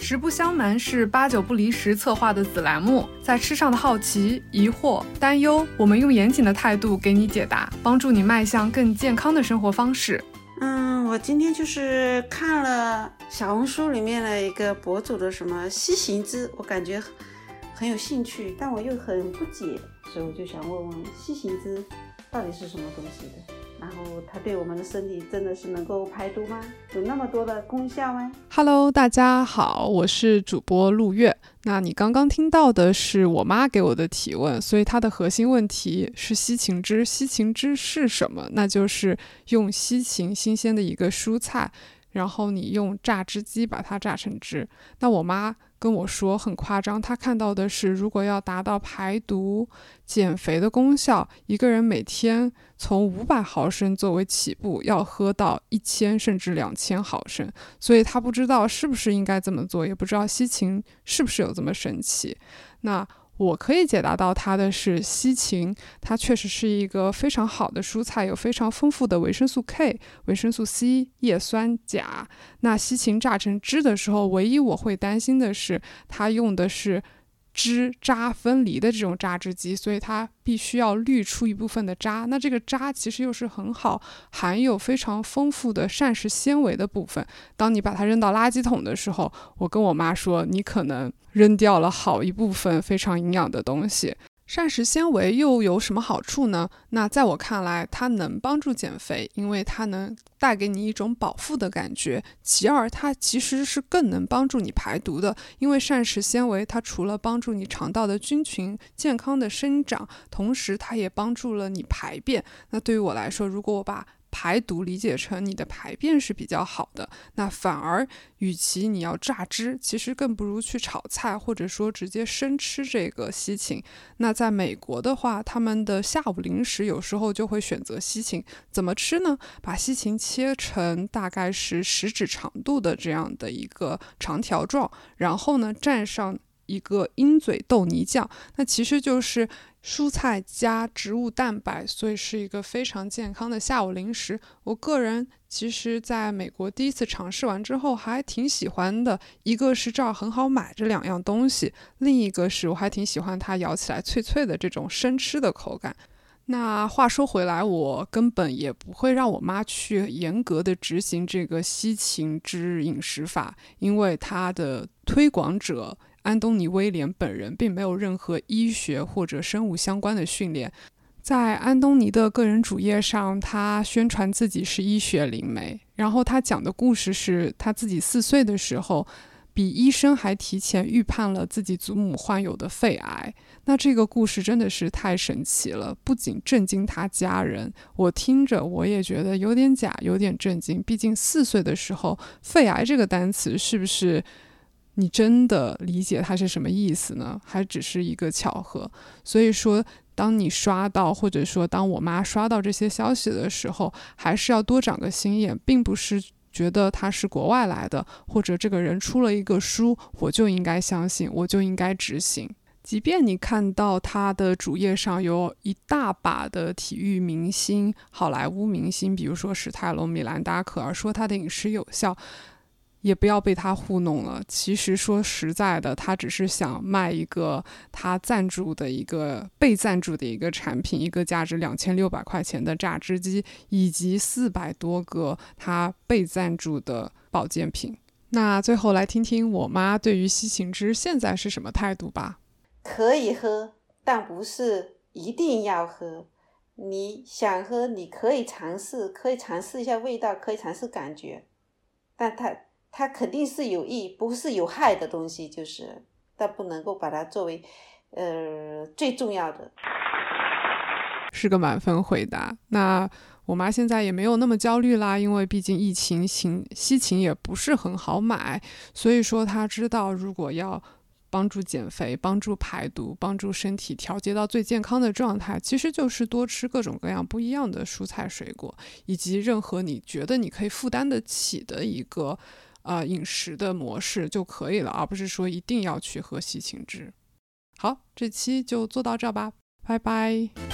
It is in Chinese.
实不相瞒，是八九不离十策划的子栏目，在吃上的好奇、疑惑、担忧，我们用严谨的态度给你解答，帮助你迈向更健康的生活方式。嗯，我今天就是看了小红书里面的一个博主的什么西行之，我感觉很有兴趣，但我又很不解，所以我就想问问西行之到底是什么东西的。然后它对我们的身体真的是能够排毒吗？有那么多的功效吗？Hello，大家好，我是主播陆月。那你刚刚听到的是我妈给我的提问，所以它的核心问题是西芹汁。西芹汁是什么？那就是用西芹新鲜的一个蔬菜，然后你用榨汁机把它榨成汁。那我妈。跟我说很夸张，他看到的是，如果要达到排毒、减肥的功效，一个人每天从五百毫升作为起步，要喝到一千甚至两千毫升，所以他不知道是不是应该这么做，也不知道西芹是不是有这么神奇。那。我可以解答到它的是西芹，它确实是一个非常好的蔬菜，有非常丰富的维生素 K、维生素 C、叶酸、钾。那西芹榨成汁的时候，唯一我会担心的是，它用的是。汁渣分离的这种榨汁机，所以它必须要滤出一部分的渣。那这个渣其实又是很好，含有非常丰富的膳食纤维的部分。当你把它扔到垃圾桶的时候，我跟我妈说，你可能扔掉了好一部分非常营养的东西。膳食纤维又有什么好处呢？那在我看来，它能帮助减肥，因为它能带给你一种饱腹的感觉。其二，它其实是更能帮助你排毒的，因为膳食纤维它除了帮助你肠道的菌群健康的生长，同时它也帮助了你排便。那对于我来说，如果我把排毒理解成你的排便是比较好的，那反而与其你要榨汁，其实更不如去炒菜，或者说直接生吃这个西芹。那在美国的话，他们的下午零食有时候就会选择西芹，怎么吃呢？把西芹切成大概是食指长度的这样的一个长条状，然后呢蘸上一个鹰嘴豆泥酱，那其实就是。蔬菜加植物蛋白，所以是一个非常健康的下午零食。我个人其实在美国第一次尝试完之后，还挺喜欢的。一个是这儿很好买这两样东西，另一个是我还挺喜欢它咬起来脆脆的这种生吃的口感。那话说回来，我根本也不会让我妈去严格的执行这个西芹汁饮食法，因为它的推广者。安东尼·威廉本人并没有任何医学或者生物相关的训练。在安东尼的个人主页上，他宣传自己是医学灵媒。然后他讲的故事是他自己四岁的时候，比医生还提前预判了自己祖母患有的肺癌。那这个故事真的是太神奇了，不仅震惊他家人，我听着我也觉得有点假，有点震惊。毕竟四岁的时候，肺癌这个单词是不是？你真的理解它是什么意思呢？还只是一个巧合？所以说，当你刷到，或者说当我妈刷到这些消息的时候，还是要多长个心眼，并不是觉得他是国外来的，或者这个人出了一个书，我就应该相信，我就应该执行。即便你看到他的主页上有一大把的体育明星、好莱坞明星，比如说史泰龙、米兰达·可儿，说他的饮食有效。也不要被他糊弄了。其实说实在的，他只是想卖一个他赞助的一个被赞助的一个产品，一个价值两千六百块钱的榨汁机，以及四百多个他被赞助的保健品。那最后来听听我妈对于西芹汁现在是什么态度吧。可以喝，但不是一定要喝。你想喝，你可以尝试，可以尝试一下味道，可以尝试感觉，但它。它肯定是有益，不是有害的东西，就是，但不能够把它作为，呃，最重要的。是个满分回答。那我妈现在也没有那么焦虑啦，因为毕竟疫情情西芹也不是很好买，所以说她知道，如果要帮助减肥、帮助排毒、帮助身体调节到最健康的状态，其实就是多吃各种各样不一样的蔬菜水果，以及任何你觉得你可以负担得起的一个。啊，饮食的模式就可以了，而不是说一定要去喝西芹汁。好，这期就做到这吧，拜拜。